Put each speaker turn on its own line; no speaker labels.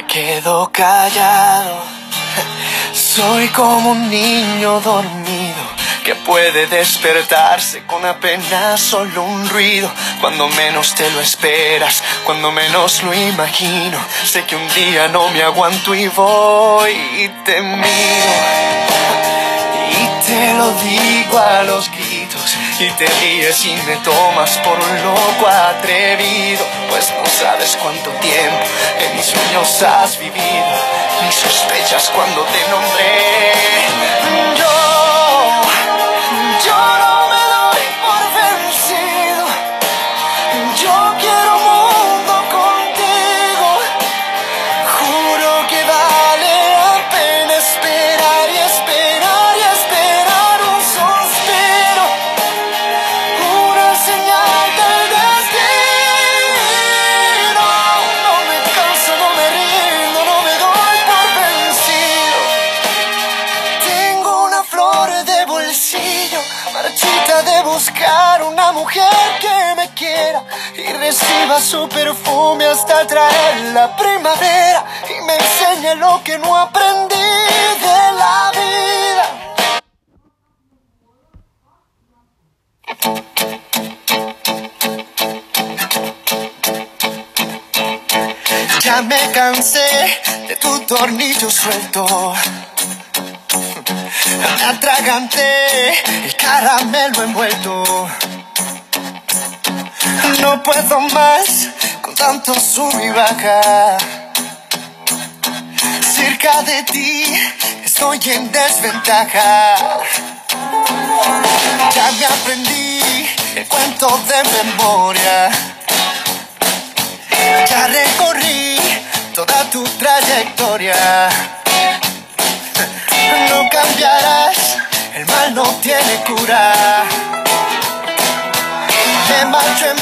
quedo callado. Soy como un niño dormido que puede despertarse con apenas solo un ruido. Cuando menos te lo esperas, cuando menos lo imagino. Sé que un día no me aguanto y voy y te miro. Y te lo digo a los gritos y te ríes y me tomas por un loco atrevido, pues no sabes cuánto tiempo mis sueños has vivido, mis sospechas cuando te nombré. Una mujer que me quiera y reciba su perfume hasta traer la primavera y me enseñe lo que no aprendí de la vida. Ya me cansé de tu tornillo suelto. Atraganté el caramelo envuelto. No puedo más con tanto sub y baja. Cerca de ti estoy en desventaja. Ya me aprendí el cuento de memoria. Ya recorrí toda tu trayectoria. lekura. Hemen,